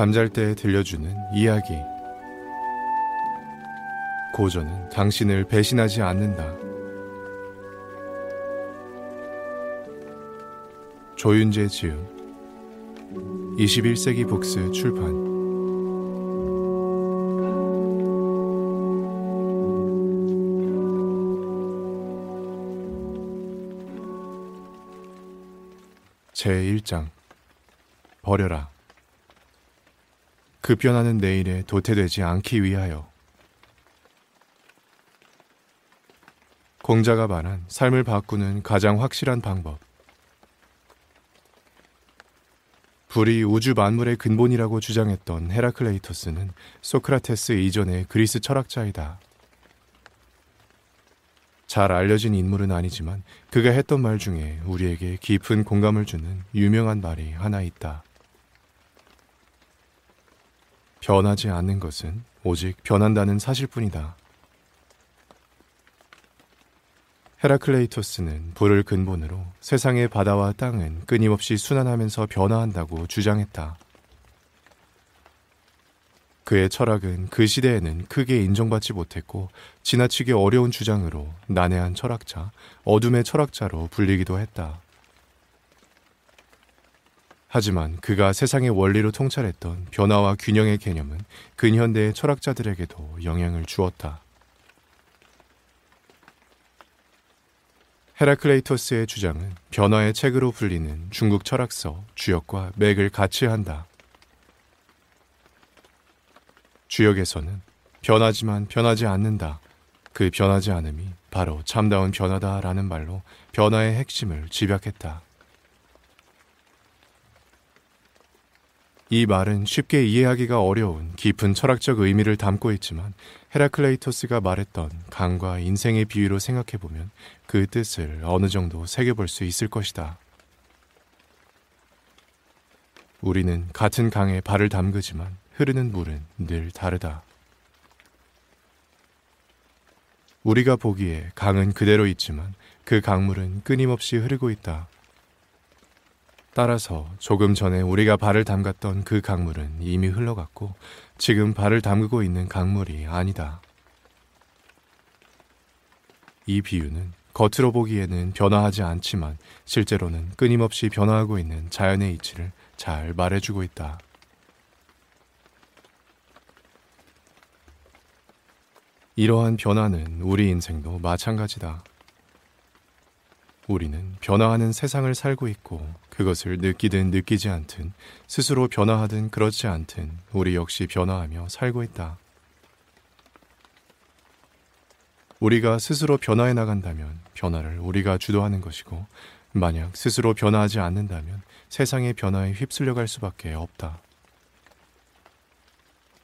잠잘 때 들려주는 이야기. 고전은 당신을 배신하지 않는다. 조윤재 지음 21세기 북스 출판 제1장. 버려라. 급변하는 내일에 도태되지 않기 위하여. 공자가 말한 삶을 바꾸는 가장 확실한 방법. 불이 우주 만물의 근본이라고 주장했던 헤라클레이토스는 소크라테스 이전의 그리스 철학자이다. 잘 알려진 인물은 아니지만 그가 했던 말 중에 우리에게 깊은 공감을 주는 유명한 말이 하나 있다. 변하지 않는 것은 오직 변한다는 사실뿐이다. 헤라클레이토스는 불을 근본으로 세상의 바다와 땅은 끊임없이 순환하면서 변화한다고 주장했다. 그의 철학은 그 시대에는 크게 인정받지 못했고 지나치게 어려운 주장으로 난해한 철학자, 어둠의 철학자로 불리기도 했다. 하지만 그가 세상의 원리로 통찰했던 변화와 균형의 개념은 근현대의 철학자들에게도 영향을 주었다. 헤라클레이토스의 주장은 변화의 책으로 불리는 중국 철학서 주역과 맥을 같이 한다. 주역에서는 변하지만 변하지 않는다. 그 변하지 않음이 바로 참다운 변화다라는 말로 변화의 핵심을 집약했다. 이 말은 쉽게 이해하기가 어려운 깊은 철학적 의미를 담고 있지만 헤라클레이토스가 말했던 강과 인생의 비유로 생각해보면 그 뜻을 어느 정도 새겨볼 수 있을 것이다. 우리는 같은 강에 발을 담그지만 흐르는 물은 늘 다르다. 우리가 보기에 강은 그대로 있지만 그 강물은 끊임없이 흐르고 있다. 따라서 조금 전에 우리가 발을 담갔던 그 강물은 이미 흘러갔고 지금 발을 담그고 있는 강물이 아니다. 이 비유는 겉으로 보기에는 변화하지 않지만 실제로는 끊임없이 변화하고 있는 자연의 이치를 잘 말해주고 있다. 이러한 변화는 우리 인생도 마찬가지다. 우리는 변화하는 세상을 살고 있고 그것을 느끼든 느끼지 않든 스스로 변화하든 그렇지 않든 우리 역시 변화하며 살고 있다. 우리가 스스로 변화해 나간다면 변화를 우리가 주도하는 것이고 만약 스스로 변화하지 않는다면 세상의 변화에 휩쓸려 갈 수밖에 없다.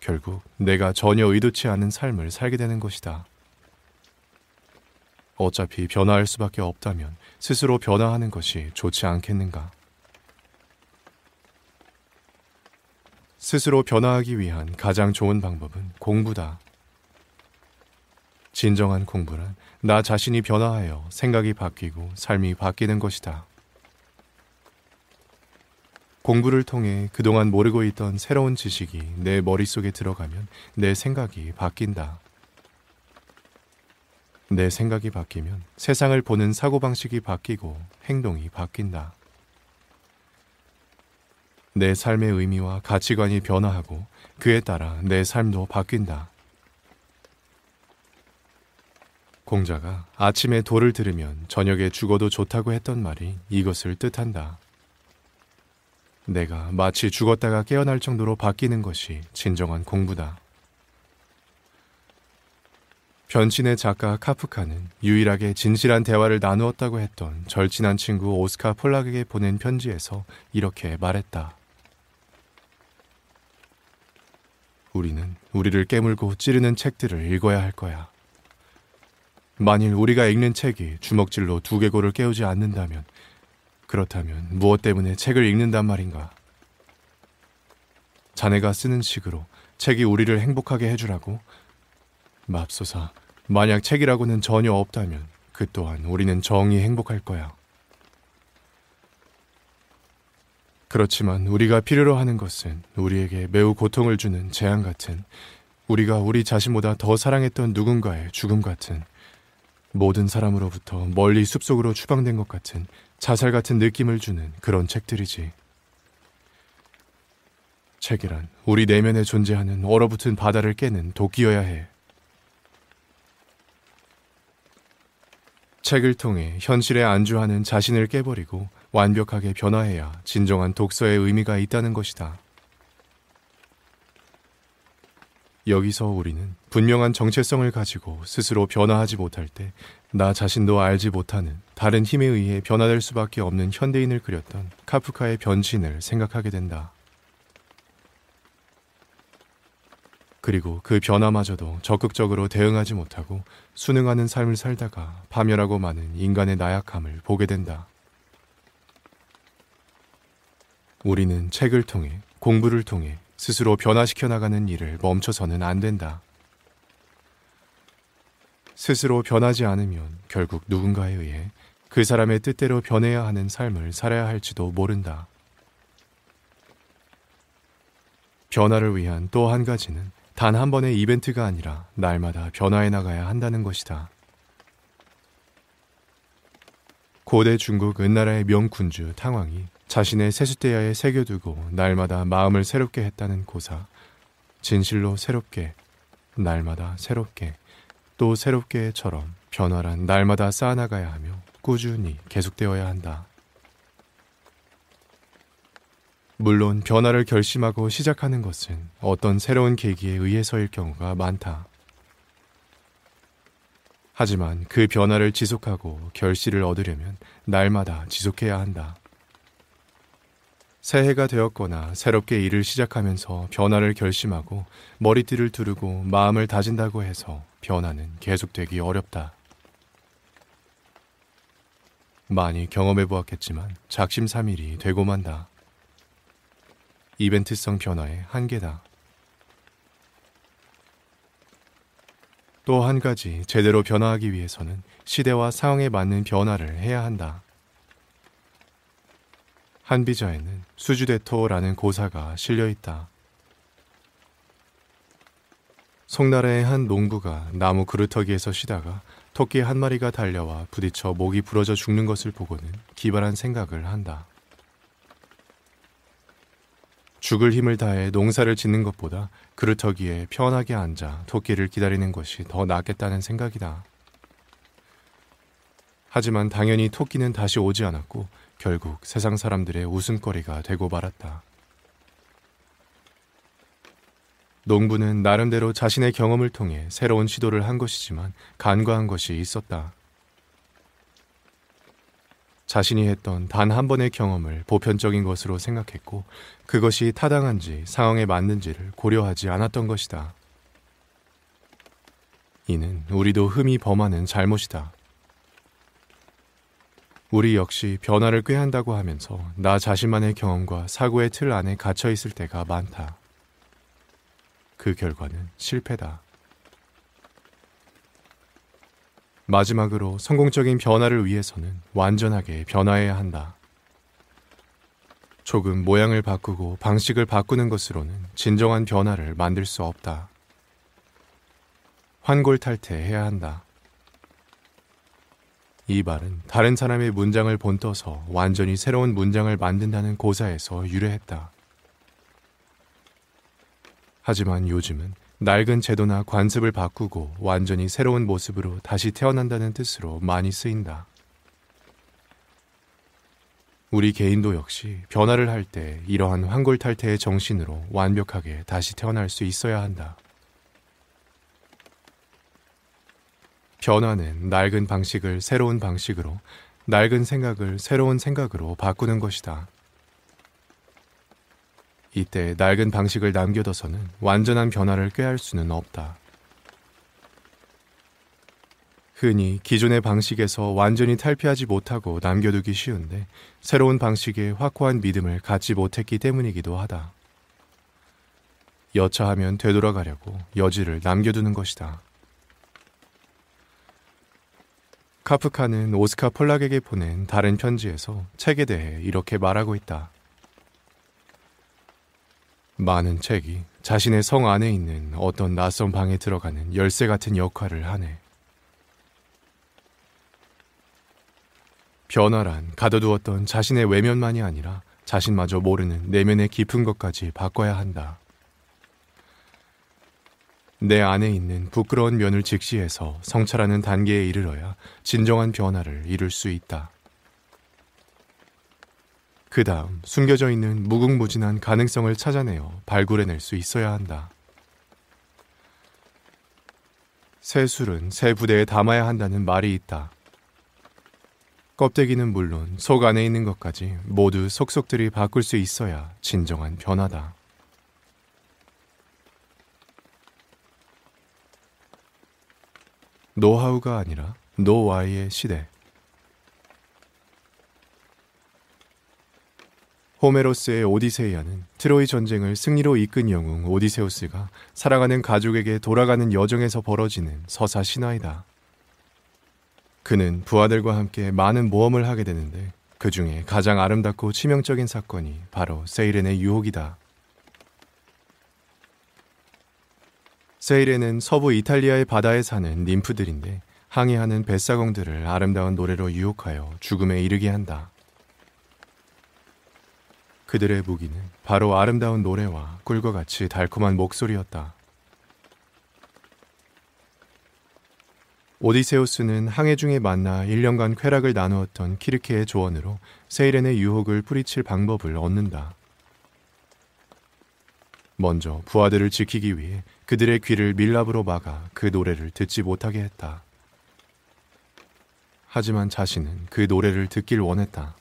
결국 내가 전혀 의도치 않은 삶을 살게 되는 것이다. 어차피 변화할 수밖에 없다면 스스로 변화하는 것이 좋지 않겠는가? 스스로 변화하기 위한 가장 좋은 방법은 공부다. 진정한 공부는 나 자신이 변화하여 생각이 바뀌고 삶이 바뀌는 것이다. 공부를 통해 그동안 모르고 있던 새로운 지식이 내 머릿속에 들어가면 내 생각이 바뀐다. 내 생각이 바뀌면 세상을 보는 사고방식이 바뀌고 행동이 바뀐다. 내 삶의 의미와 가치관이 변화하고 그에 따라 내 삶도 바뀐다. 공자가 아침에 도를 들으면 저녁에 죽어도 좋다고 했던 말이 이것을 뜻한다. 내가 마치 죽었다가 깨어날 정도로 바뀌는 것이 진정한 공부다. 변신의 작가 카프카는 유일하게 진실한 대화를 나누었다고 했던 절친한 친구 오스카 폴락에게 보낸 편지에서 이렇게 말했다. 우리는 우리를 깨물고 찌르는 책들을 읽어야 할 거야. 만일 우리가 읽는 책이 주먹질로 두개골을 깨우지 않는다면, 그렇다면 무엇 때문에 책을 읽는단 말인가? 자네가 쓰는 식으로 책이 우리를 행복하게 해주라고? 맙소사, 만약 책이라고는 전혀 없다면 그 또한 우리는 정이 행복할 거야. 그렇지만 우리가 필요로 하는 것은 우리에게 매우 고통을 주는 재앙 같은 우리가 우리 자신보다 더 사랑했던 누군가의 죽음 같은 모든 사람으로부터 멀리 숲속으로 추방된 것 같은 자살 같은 느낌을 주는 그런 책들이지. 책이란 우리 내면에 존재하는 얼어붙은 바다를 깨는 도끼여야 해. 책을 통해 현실에 안주하는 자신을 깨버리고 완벽하게 변화해야 진정한 독서의 의미가 있다는 것이다. 여기서 우리는 분명한 정체성을 가지고 스스로 변화하지 못할 때 나 자신도 알지 못하는 다른 힘에 의해 변화될 수밖에 없는 현대인을 그렸던 카프카의 변신을 생각하게 된다. 그리고 그 변화마저도 적극적으로 대응하지 못하고 순응하는 삶을 살다가 파멸하고 마는 인간의 나약함을 보게 된다. 우리는 책을 통해 공부를 통해 스스로 변화시켜 나가는 일을 멈춰서는 안 된다. 스스로 변하지 않으면 결국 누군가에 의해 그 사람의 뜻대로 변해야 하는 삶을 살아야 할지도 모른다. 변화를 위한 또 한 가지는 단 한 번의 이벤트가 아니라 날마다 변화해 나가야 한다는 것이다. 고대 중국 은나라의 명군주 탕왕이 자신의 세숫대야에 새겨두고 날마다 마음을 새롭게 했다는 고사. 진실로 새롭게, 날마다 새롭게, 또 새롭게처럼 변화란 날마다 쌓아나가야 하며 꾸준히 계속되어야 한다. 물론 변화를 결심하고 시작하는 것은 어떤 새로운 계기에 의해서일 경우가 많다. 하지만 그 변화를 지속하고 결실을 얻으려면 날마다 지속해야 한다. 새해가 되었거나 새롭게 일을 시작하면서 변화를 결심하고 머리띠를 두르고 마음을 다진다고 해서 변화는 계속되기 어렵다. 많이 경험해 보았겠지만 작심삼일이 되고 만다. 이벤트성 변화의 한계다. 또 한 가지 제대로 변화하기 위해서는 시대와 상황에 맞는 변화를 해야 한다. 한비자에는 수주대토라는 고사가 실려 있다. 송나라의 한 농부가 나무 그루터기에서 쉬다가 토끼 한 마리가 달려와 부딪혀 목이 부러져 죽는 것을 보고는 기발한 생각을 한다. 죽을 힘을 다해 농사를 짓는 것보다 그루터기에 편하게 앉아 토끼를 기다리는 것이 더 낫겠다는 생각이다. 하지만 당연히 토끼는 다시 오지 않았고 결국 세상 사람들의 웃음거리가 되고 말았다. 농부는 나름대로 자신의 경험을 통해 새로운 시도를 한 것이지만 간과한 것이 있었다. 자신이 했던 단 한 번의 경험을 보편적인 것으로 생각했고 그것이 타당한지 상황에 맞는지를 고려하지 않았던 것이다. 이는 우리도 흠이 범하는 잘못이다. 우리 역시 변화를 꾀한다고 하면서 나 자신만의 경험과 사고의 틀 안에 갇혀 있을 때가 많다. 그 결과는 실패다. 마지막으로 성공적인 변화를 위해서는 완전하게 변화해야 한다. 조금 모양을 바꾸고 방식을 바꾸는 것으로는 진정한 변화를 만들 수 없다. 환골탈태해야 한다. 이 말은 다른 사람의 문장을 본떠서 완전히 새로운 문장을 만든다는 고사에서 유래했다. 하지만 요즘은 낡은 제도나 관습을 바꾸고 완전히 새로운 모습으로 다시 태어난다는 뜻으로 많이 쓰인다. 우리 개인도 역시 변화를 할 때 이러한 환골탈태의 정신으로 완벽하게 다시 태어날 수 있어야 한다. 변화는 낡은 방식을 새로운 방식으로, 낡은 생각을 새로운 생각으로 바꾸는 것이다. 이때 낡은 방식을 남겨둬서는 완전한 변화를 꾀할 수는 없다. 흔히 기존의 방식에서 완전히 탈피하지 못하고 남겨두기 쉬운데 새로운 방식에 확고한 믿음을 갖지 못했기 때문이기도 하다. 여차하면 되돌아가려고 여지를 남겨두는 것이다. 카프카는 오스카 폴락에게 보낸 다른 편지에서 책에 대해 이렇게 말하고 있다. 많은 책이 자신의 성 안에 있는 어떤 낯선 방에 들어가는 열쇠 같은 역할을 하네. 변화란 가둬두었던 자신의 외면만이 아니라 자신마저 모르는 내면의 깊은 것까지 바꿔야 한다. 내 안에 있는 부끄러운 면을 직시해서 성찰하는 단계에 이르러야 진정한 변화를 이룰 수 있다. 그 다음 숨겨져 있는 무궁무진한 가능성을 찾아내어 발굴해낼 수 있어야 한다. 새 술은 새 부대에 담아야 한다는 말이 있다. 껍데기는 물론 속 안에 있는 것까지 모두 속속들이 바꿀 수 있어야 진정한 변화다. 노하우가 아니라 노와이의 시대. 호메로스의 오디세이아는 트로이 전쟁을 승리로 이끈 영웅 오디세우스가 사랑하는 가족에게 돌아가는 여정에서 벌어지는 서사 신화이다. 그는 부하들과 함께 많은 모험을 하게 되는데 그 중에 가장 아름답고 치명적인 사건이 바로 세이렌의 유혹이다. 세이렌은 서부 이탈리아의 바다에 사는 님프들인데 항해하는 뱃사공들을 아름다운 노래로 유혹하여 죽음에 이르게 한다. 그들의 무기는 바로 아름다운 노래와 꿀과 같이 달콤한 목소리였다. 오디세우스는 항해 중에 만나 1년간 쾌락을 나누었던 키르케의 조언으로 세이렌의 유혹을 뿌리칠 방법을 얻는다. 먼저 부하들을 지키기 위해 그들의 귀를 밀랍으로 막아 그 노래를 듣지 못하게 했다. 하지만 자신은 그 노래를 듣길 원했다.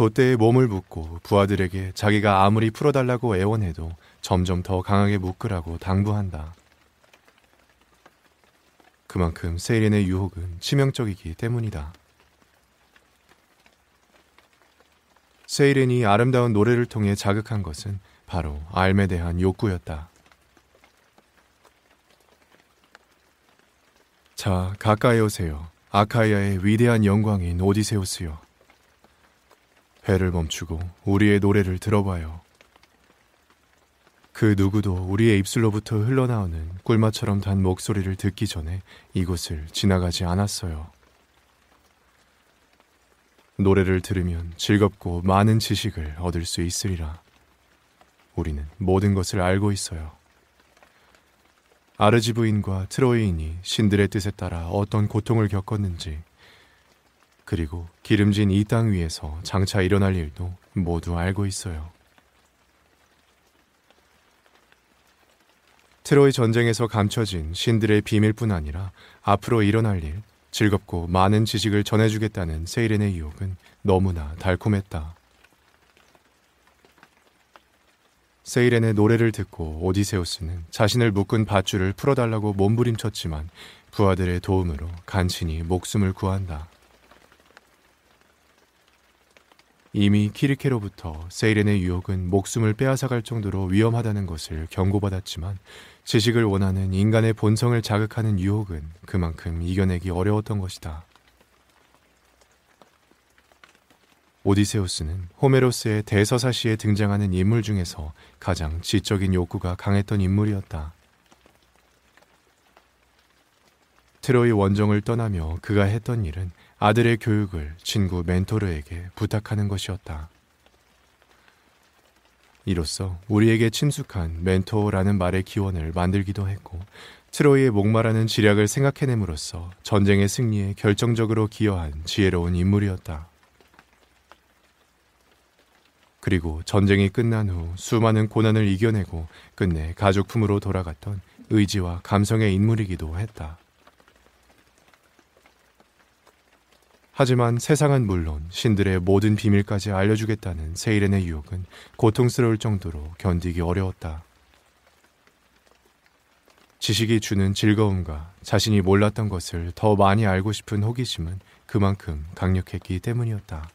돛대에 몸을 붓고 부하들에게 자기가 아무리 풀어달라고 애원해도 점점 더 강하게 묶으라고 당부한다. 그만큼 세이렌의 유혹은 치명적이기 때문이다. 세이렌이 아름다운 노래를 통해 자극한 것은 바로 알에 대한 욕구였다. 자, 가까이 오세요. 아카이아의 위대한 영광인 오디세우스요. 배를 멈추고 우리의 노래를 들어봐요. 그 누구도 우리의 입술로부터 흘러나오는 꿀맛처럼 단 목소리를 듣기 전에 이곳을 지나가지 않았어요. 노래를 들으면 즐겁고 많은 지식을 얻을 수 있으리라. 우리는 모든 것을 알고 있어요. 아르지 부인과 트로이인이 신들의 뜻에 따라 어떤 고통을 겪었는지, 그리고 기름진 이 땅 위에서 장차 일어날 일도 모두 알고 있어요. 트로이 전쟁에서 감춰진 신들의 비밀뿐 아니라 앞으로 일어날 일, 즐겁고 많은 지식을 전해주겠다는 세이렌의 유혹은 너무나 달콤했다. 세이렌의 노래를 듣고 오디세우스는 자신을 묶은 밧줄을 풀어달라고 몸부림쳤지만 부하들의 도움으로 간신히 목숨을 구한다. 이미 키르케로부터 세이렌의 유혹은 목숨을 빼앗아갈 정도로 위험하다는 것을 경고받았지만 지식을 원하는 인간의 본성을 자극하는 유혹은 그만큼 이겨내기 어려웠던 것이다. 오디세우스는 호메로스의 대서사시에 등장하는 인물 중에서 가장 지적인 욕구가 강했던 인물이었다. 트로이 원정을 떠나며 그가 했던 일은 아들의 교육을 친구 멘토르에게 부탁하는 것이었다. 이로써 우리에게 친숙한 멘토라는 말의 기원을 만들기도 했고 트로이의 목마라는 지략을 생각해냄으로써 전쟁의 승리에 결정적으로 기여한 지혜로운 인물이었다. 그리고 전쟁이 끝난 후 수많은 고난을 이겨내고 끝내 가족품으로 돌아갔던 의지와 감성의 인물이기도 했다. 하지만 세상은 물론 신들의 모든 비밀까지 알려주겠다는 세이렌의 유혹은 고통스러울 정도로 견디기 어려웠다. 지식이 주는 즐거움과 자신이 몰랐던 것을 더 많이 알고 싶은 호기심은 그만큼 강력했기 때문이었다.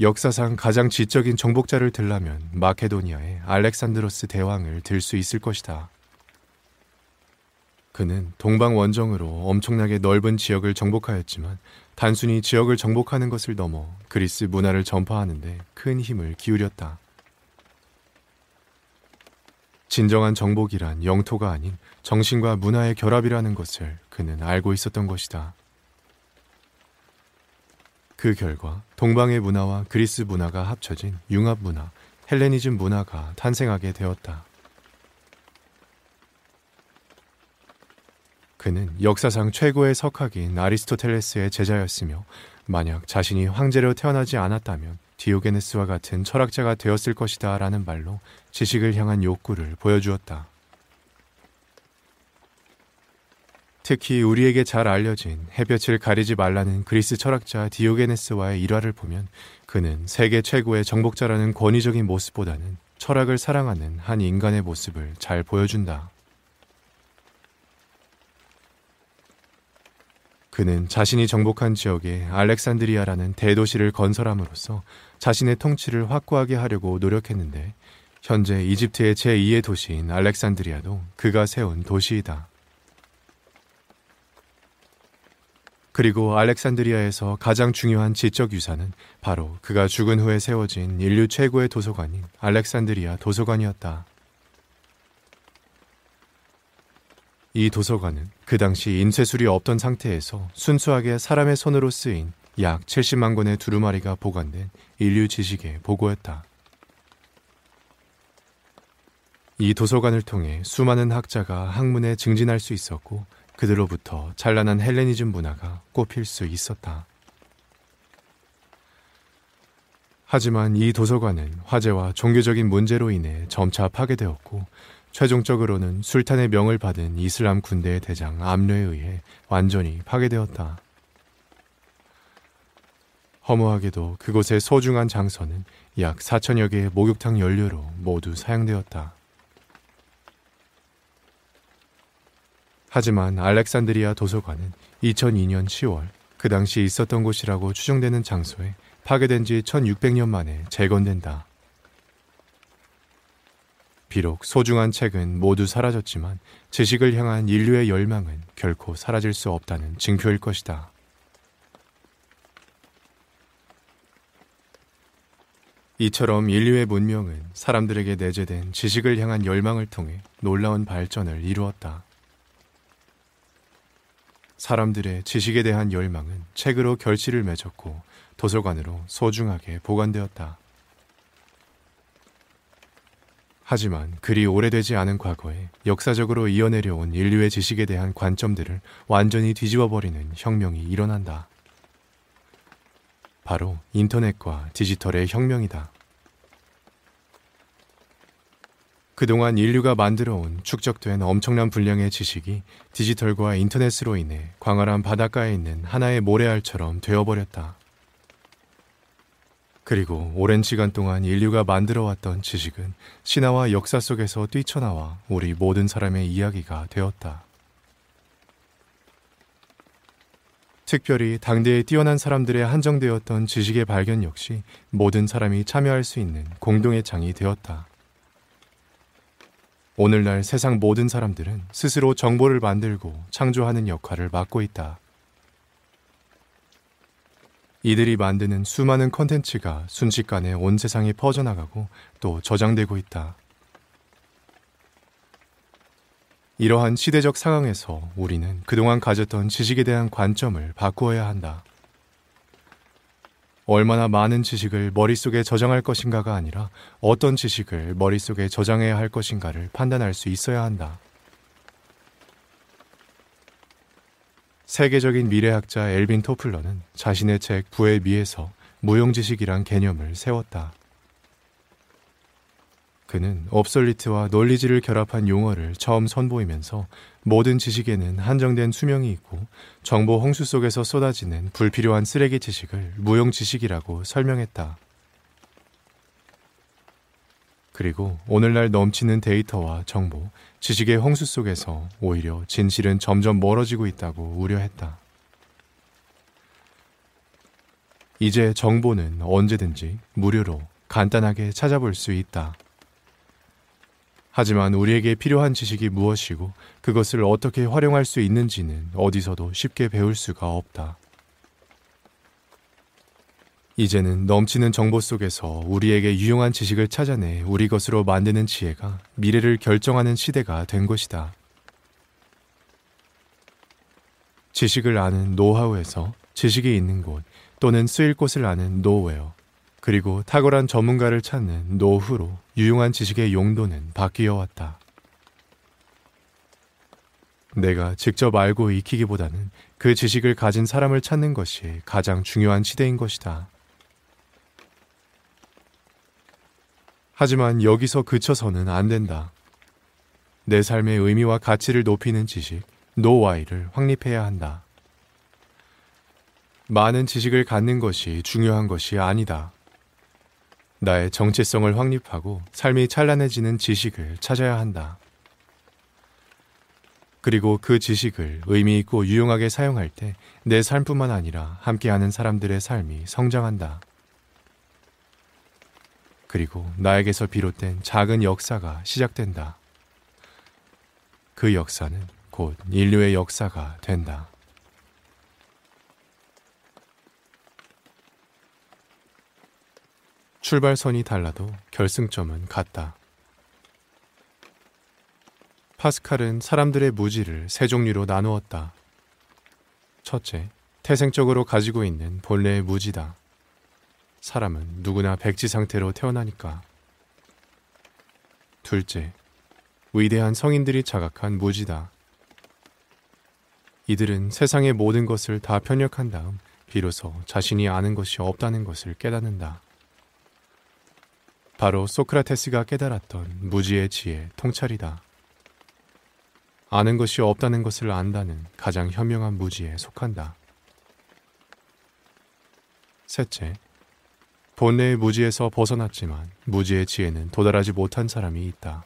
역사상 가장 지적인 정복자를 들라면 마케도니아의 알렉산드로스 대왕을 들 수 있을 것이다. 그는 동방 원정으로 엄청나게 넓은 지역을 정복하였지만 단순히 지역을 정복하는 것을 넘어 그리스 문화를 전파하는데 큰 힘을 기울였다. 진정한 정복이란 영토가 아닌 정신과 문화의 결합이라는 것을 그는 알고 있었던 것이다. 그 결과 동방의 문화와 그리스 문화가 합쳐진 융합 문화, 헬레니즘 문화가 탄생하게 되었다. 그는 역사상 최고의 석학인 아리스토텔레스의 제자였으며 만약 자신이 황제로 태어나지 않았다면 디오게네스와 같은 철학자가 되었을 것이다 라는 말로 지식을 향한 욕구를 보여주었다. 특히 우리에게 잘 알려진 햇볕을 가리지 말라는 그리스 철학자 디오게네스와의 일화를 보면 그는 세계 최고의 정복자라는 권위적인 모습보다는 철학을 사랑하는 한 인간의 모습을 잘 보여준다. 그는 자신이 정복한 지역에 알렉산드리아라는 대도시를 건설함으로써 자신의 통치를 확고하게 하려고 노력했는데 현재 이집트의 제2의 도시인 알렉산드리아도 그가 세운 도시이다. 그리고 알렉산드리아에서 가장 중요한 지적 유산은 바로 그가 죽은 후에 세워진 인류 최고의 도서관인 알렉산드리아 도서관이었다. 이 도서관은 그 당시 인쇄술이 없던 상태에서 순수하게 사람의 손으로 쓰인 약 70만 권의 두루마리가 보관된 인류 지식의 보고였다. 이 도서관을 통해 수많은 학자가 학문에 증진할 수 있었고 그들로부터 찬란한 헬레니즘 문화가 꼽힐 수 있었다. 하지만 이 도서관은 화재와 종교적인 문제로 인해 점차 파괴되었고 최종적으로는 술탄의 명을 받은 이슬람 군대의 대장 암르에 의해 완전히 파괴되었다. 허무하게도 그곳의 소중한 장서는 약 4천여 개의 목욕탕 연료로 모두 사용되었다. 하지만 알렉산드리아 도서관은 2002년 10월 그 당시 있었던 곳이라고 추정되는 장소에 파괴된 지 1600년 만에 재건된다. 비록 소중한 책은 모두 사라졌지만 지식을 향한 인류의 열망은 결코 사라질 수 없다는 증표일 것이다. 이처럼 인류의 문명은 사람들에게 내재된 지식을 향한 열망을 통해 놀라운 발전을 이루었다. 사람들의 지식에 대한 열망은 책으로 결실을 맺었고 도서관으로 소중하게 보관되었다. 하지만 그리 오래되지 않은 과거에 역사적으로 이어내려온 인류의 지식에 대한 관점들을 완전히 뒤집어버리는 혁명이 일어난다. 바로 인터넷과 디지털의 혁명이다. 그동안 인류가 만들어온 축적된 엄청난 분량의 지식이 디지털과 인터넷으로 인해 광활한 바닷가에 있는 하나의 모래알처럼 되어버렸다. 그리고 오랜 시간 동안 인류가 만들어왔던 지식은 신화와 역사 속에서 뛰쳐나와 우리 모든 사람의 이야기가 되었다. 특별히 당대에 뛰어난 사람들의 한정되었던 지식의 발견 역시 모든 사람이 참여할 수 있는 공동의 장이 되었다. 오늘날 세상 모든 사람들은 스스로 정보를 만들고 창조하는 역할을 맡고 있다. 이들이 만드는 수많은 컨텐츠가 순식간에 온 세상에 퍼져나가고 또 저장되고 있다. 이러한 시대적 상황에서 우리는 그동안 가졌던 지식에 대한 관점을 바꾸어야 한다. 얼마나 많은 지식을 머릿속에 저장할 것인가가 아니라 어떤 지식을 머릿속에 저장해야 할 것인가를 판단할 수 있어야 한다. 세계적인 미래학자 엘빈 토플러는 자신의 책 부의 미에서 무용지식이란 개념을 세웠다. 그는 업솔리트와 논리지를 결합한 용어를 처음 선보이면서 모든 지식에는 한정된 수명이 있고 정보 홍수 속에서 쏟아지는 불필요한 쓰레기 지식을 무용 지식이라고 설명했다. 그리고 오늘날 넘치는 데이터와 정보, 지식의 홍수 속에서 오히려 진실은 점점 멀어지고 있다고 우려했다. 이제 정보는 언제든지 무료로 간단하게 찾아볼 수 있다. 하지만 우리에게 필요한 지식이 무엇이고 그것을 어떻게 활용할 수 있는지는 어디서도 쉽게 배울 수가 없다. 이제는 넘치는 정보 속에서 우리에게 유용한 지식을 찾아내 우리 것으로 만드는 지혜가 미래를 결정하는 시대가 된 것이다. 지식을 아는 노하우에서 지식이 있는 곳 또는 쓰일 곳을 아는 노웨어 그리고 탁월한 전문가를 찾는 노후로 유용한 지식의 용도는 바뀌어 왔다. 내가 직접 알고 익히기보다는 그 지식을 가진 사람을 찾는 것이 가장 중요한 시대인 것이다. 하지만 여기서 그쳐서는 안 된다. 내 삶의 의미와 가치를 높이는 지식, 노와이를 확립해야 한다. 많은 지식을 갖는 것이 중요한 것이 아니다. 나의 정체성을 확립하고 삶이 찬란해지는 지식을 찾아야 한다. 그리고 그 지식을 의미 있고 유용하게 사용할 때 내 삶뿐만 아니라 함께하는 사람들의 삶이 성장한다. 그리고 나에게서 비롯된 작은 역사가 시작된다. 그 역사는 곧 인류의 역사가 된다. 출발선이 달라도 결승점은 같다. 파스칼은 사람들의 무지를 세 종류로 나누었다. 첫째, 태생적으로 가지고 있는 본래의 무지다. 사람은 누구나 백지 상태로 태어나니까. 둘째, 위대한 성인들이 자각한 무지다. 이들은 세상의 모든 것을 다 편력한 다음 비로소 자신이 아는 것이 없다는 것을 깨닫는다. 바로 소크라테스가 깨달았던 무지의 지혜, 통찰이다. 아는 것이 없다는 것을 안다는 가장 현명한 무지에 속한다. 셋째, 본래의 무지에서 벗어났지만 무지의 지혜는 도달하지 못한 사람이 있다.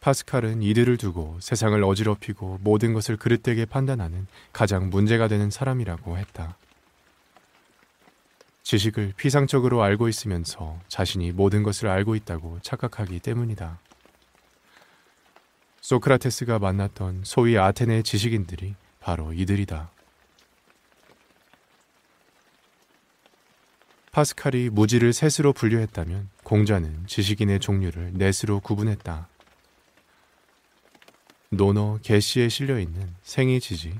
파스칼은 이들을 두고 세상을 어지럽히고 모든 것을 그릇되게 판단하는 가장 문제가 되는 사람이라고 했다. 지식을 피상적으로 알고 있으면서 자신이 모든 것을 알고 있다고 착각하기 때문이다. 소크라테스가 만났던 소위 아테네 지식인들이 바로 이들이다. 파스칼이 무지를 셋으로 분류했다면 공자는 지식인의 종류를 넷으로 구분했다. 논어 개시에 실려 있는 생이 지지,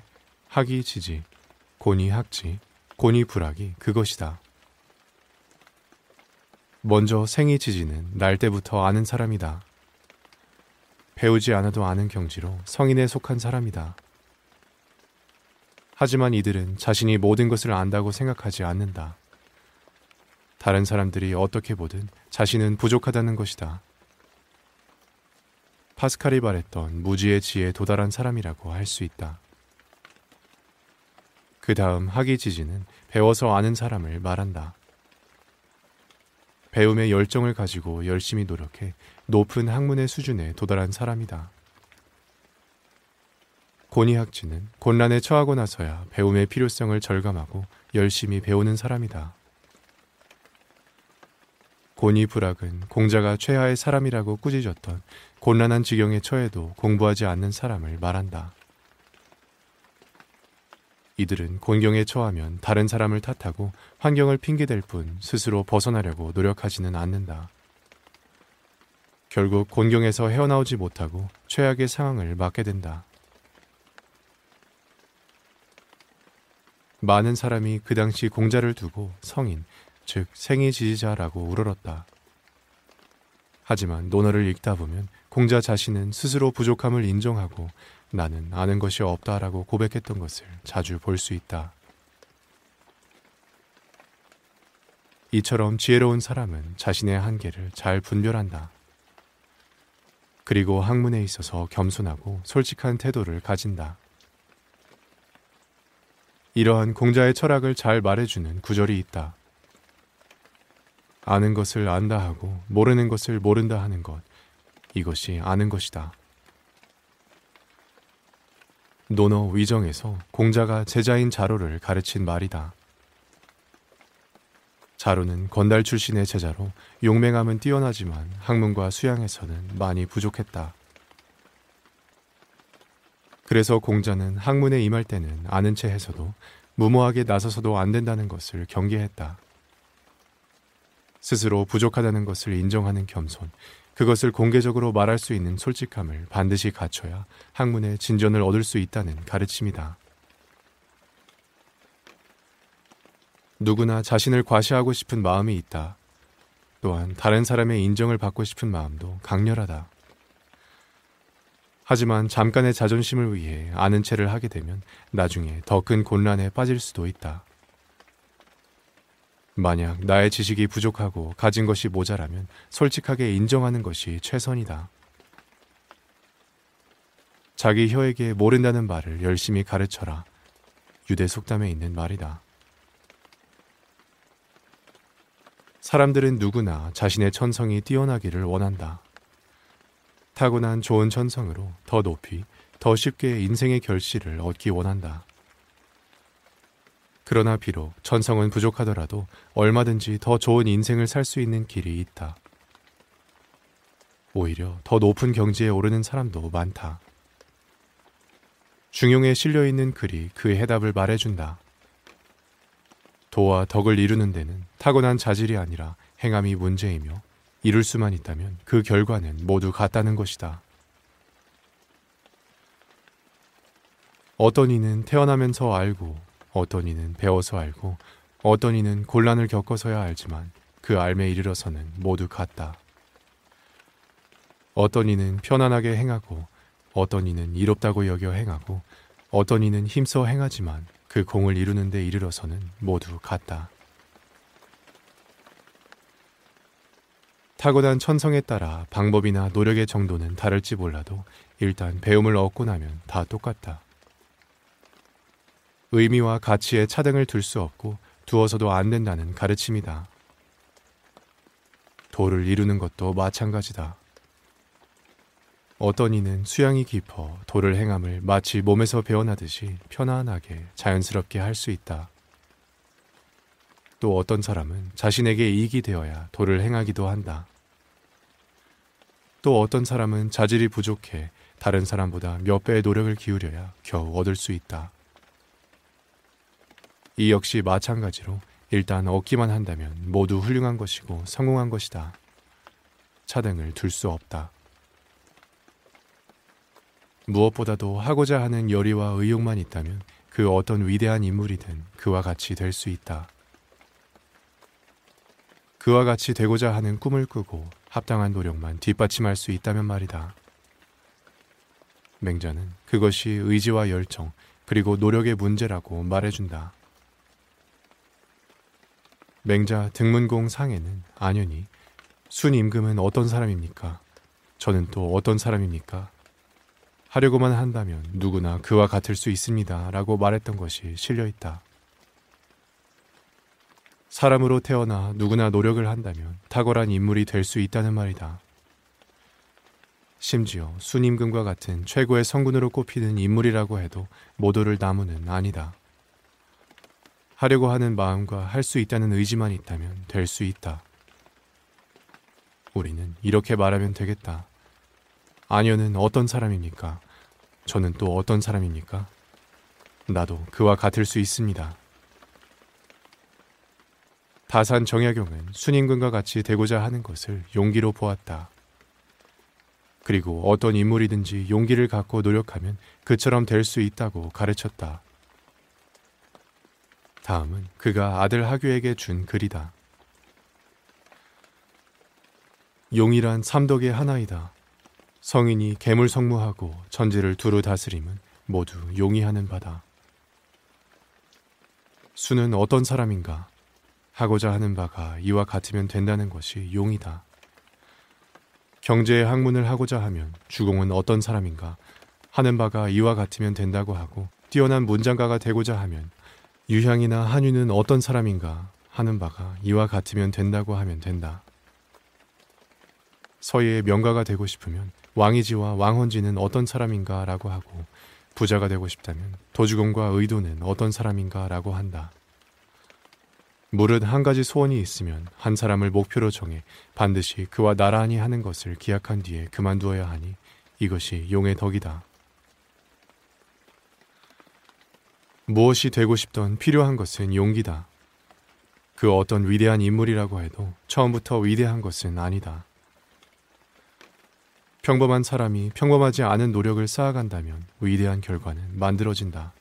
학이 지지, 고니학지, 고니불학이 그것이다. 먼저 생이 지지는 날 때부터 아는 사람이다. 배우지 않아도 아는 경지로 성인에 속한 사람이다. 하지만 이들은 자신이 모든 것을 안다고 생각하지 않는다. 다른 사람들이 어떻게 보든 자신은 부족하다는 것이다. 파스칼이 말했던 무지의 지에 도달한 사람이라고 할 수 있다. 그 다음 학이지지는 배워서 아는 사람을 말한다. 배움의 열정을 가지고 열심히 노력해 높은 학문의 수준에 도달한 사람이다. 고니학지는 곤란에 처하고 나서야 배움의 필요성을 절감하고 열심히 배우는 사람이다. 고니 불학은 공자가 최하의 사람이라고 꾸짖었던 곤란한 지경에 처해도 공부하지 않는 사람을 말한다. 이들은 곤경에 처하면 다른 사람을 탓하고 환경을 핑계댈 뿐 스스로 벗어나려고 노력하지는 않는다. 결국 곤경에서 헤어나오지 못하고 최악의 상황을 맞게 된다. 많은 사람이 그 당시 공자를 두고 성인, 즉 생애 지지자라고 우러렀다. 하지만 논어를 읽다 보면 공자 자신은 스스로 부족함을 인정하고 나는 아는 것이 없다라고 고백했던 것을 자주 볼 수 있다. 이처럼 지혜로운 사람은 자신의 한계를 잘 분별한다. 그리고 학문에 있어서 겸손하고 솔직한 태도를 가진다. 이러한 공자의 철학을 잘 말해주는 구절이 있다. 아는 것을 안다 하고 모르는 것을 모른다 하는 것. 이것이 아는 것이다. 논어 위정에서 공자가 제자인 자로를 가르친 말이다. 자로는 건달 출신의 제자로 용맹함은 뛰어나지만 학문과 수양에서는 많이 부족했다. 그래서 공자는 학문에 임할 때는 아는 채 해서도 무모하게 나서서도 안 된다는 것을 경계했다. 스스로 부족하다는 것을 인정하는 겸손, 그것을 공개적으로 말할 수 있는 솔직함을 반드시 갖춰야 학문의 진전을 얻을 수 있다는 가르침이다. 누구나 자신을 과시하고 싶은 마음이 있다. 또한 다른 사람의 인정을 받고 싶은 마음도 강렬하다. 하지만 잠깐의 자존심을 위해 아는 체를 하게 되면 나중에 더 큰 곤란에 빠질 수도 있다. 만약 나의 지식이 부족하고 가진 것이 모자라면 솔직하게 인정하는 것이 최선이다. 자기 혀에게 모른다는 말을 열심히 가르쳐라. 유대 속담에 있는 말이다. 사람들은 누구나 자신의 천성이 뛰어나기를 원한다. 타고난 좋은 천성으로 더 높이, 더 쉽게 인생의 결실을 얻기 원한다. 그러나 비록 천성은 부족하더라도 얼마든지 더 좋은 인생을 살 수 있는 길이 있다. 오히려 더 높은 경지에 오르는 사람도 많다. 중용에 실려 있는 글이 그 해답을 말해준다. 도와 덕을 이루는 데는 타고난 자질이 아니라 행함이 문제이며 이룰 수만 있다면 그 결과는 모두 같다는 것이다. 어떤 이는 태어나면서 알고 어떤 이는 배워서 알고 어떤 이는 곤란을 겪어서야 알지만 그 알매 이르러서는 모두 같다. 어떤 이는 편안하게 행하고 어떤 이는 이롭다고 여겨 행하고 어떤 이는 힘써 행하지만 그 공을 이루는 데 이르러서는 모두 같다. 타고난 천성에 따라 방법이나 노력의 정도는 다를지 몰라도 일단 배움을 얻고 나면 다 똑같다. 의미와 가치에 차등을 둘 수 없고 두어서도 안 된다는 가르침이다. 도를 이루는 것도 마찬가지다. 어떤 이는 수양이 깊어 도를 행함을 마치 몸에서 배어나듯이 편안하게 자연스럽게 할 수 있다. 또 어떤 사람은 자신에게 이익이 되어야 도를 행하기도 한다. 또 어떤 사람은 자질이 부족해 다른 사람보다 몇 배의 노력을 기울여야 겨우 얻을 수 있다. 이 역시 마찬가지로 일단 얻기만 한다면 모두 훌륭한 것이고 성공한 것이다. 차등을 둘 수 없다. 무엇보다도 하고자 하는 열의와 의욕만 있다면 그 어떤 위대한 인물이든 그와 같이 될 수 있다. 그와 같이 되고자 하는 꿈을 꾸고 합당한 노력만 뒷받침할 수 있다면 말이다. 맹자는 그것이 의지와 열정, 그리고 노력의 문제라고 말해준다. 맹자 등문공 상에는 안연히 순 임금은 어떤 사람입니까? 저는 또 어떤 사람입니까? 하려고만 한다면 누구나 그와 같을 수 있습니다. 라고 말했던 것이 실려 있다. 사람으로 태어나 누구나 노력을 한다면 탁월한 인물이 될 수 있다는 말이다. 심지어 순임금과 같은 최고의 성군으로 꼽히는 인물이라고 해도 모두를 나무는 아니다. 하려고 하는 마음과 할 수 있다는 의지만 있다면 될 수 있다. 우리는 이렇게 말하면 되겠다. 아녀는 어떤 사람입니까? 저는 또 어떤 사람입니까? 나도 그와 같을 수 있습니다. 다산 정약용은 순임금과 같이 되고자 하는 것을 용기로 보았다. 그리고 어떤 인물이든지 용기를 갖고 노력하면 그처럼 될 수 있다고 가르쳤다. 다음은 그가 아들 하규에게 준 글이다. 용이란 삼덕의 하나이다. 성인이 개물 성무하고 천지를 두루 다스림은 모두 용이 하는 바다. 수는 어떤 사람인가? 하고자 하는 바가 이와 같으면 된다는 것이 용이다. 경제의 학문을 하고자 하면 주공은 어떤 사람인가? 하는 바가 이와 같으면 된다고 하고 뛰어난 문장가가 되고자 하면 유향이나 한유는 어떤 사람인가 하는 바가 이와 같으면 된다고 하면 된다. 서예의 명가가 되고 싶으면 왕이지와 왕헌지는 어떤 사람인가 라고 하고 부자가 되고 싶다면 도주공과 의도는 어떤 사람인가 라고 한다. 무릇 한 가지 소원이 있으면 한 사람을 목표로 정해 반드시 그와 나란히 하는 것을 기약한 뒤에 그만두어야 하니 이것이 용의 덕이다. 무엇이 되고 싶던 필요한 것은 용기다. 그 어떤 위대한 인물이라고 해도 처음부터 위대한 것은 아니다. 평범한 사람이 평범하지 않은 노력을 쌓아간다면 위대한 결과는 만들어진다.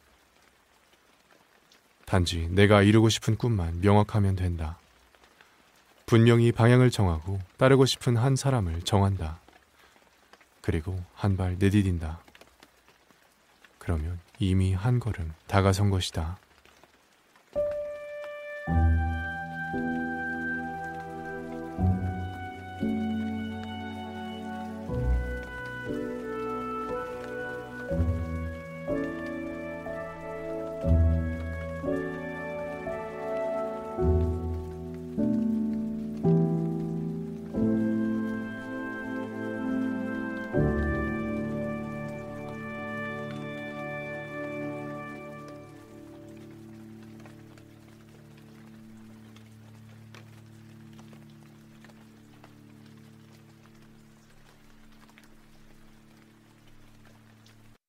단지 내가 이루고 싶은 꿈만 명확하면 된다. 분명히 방향을 정하고 따르고 싶은 한 사람을 정한다. 그리고 한 발 내디딘다. 그러면 이미 한 걸음 다가선 것이다.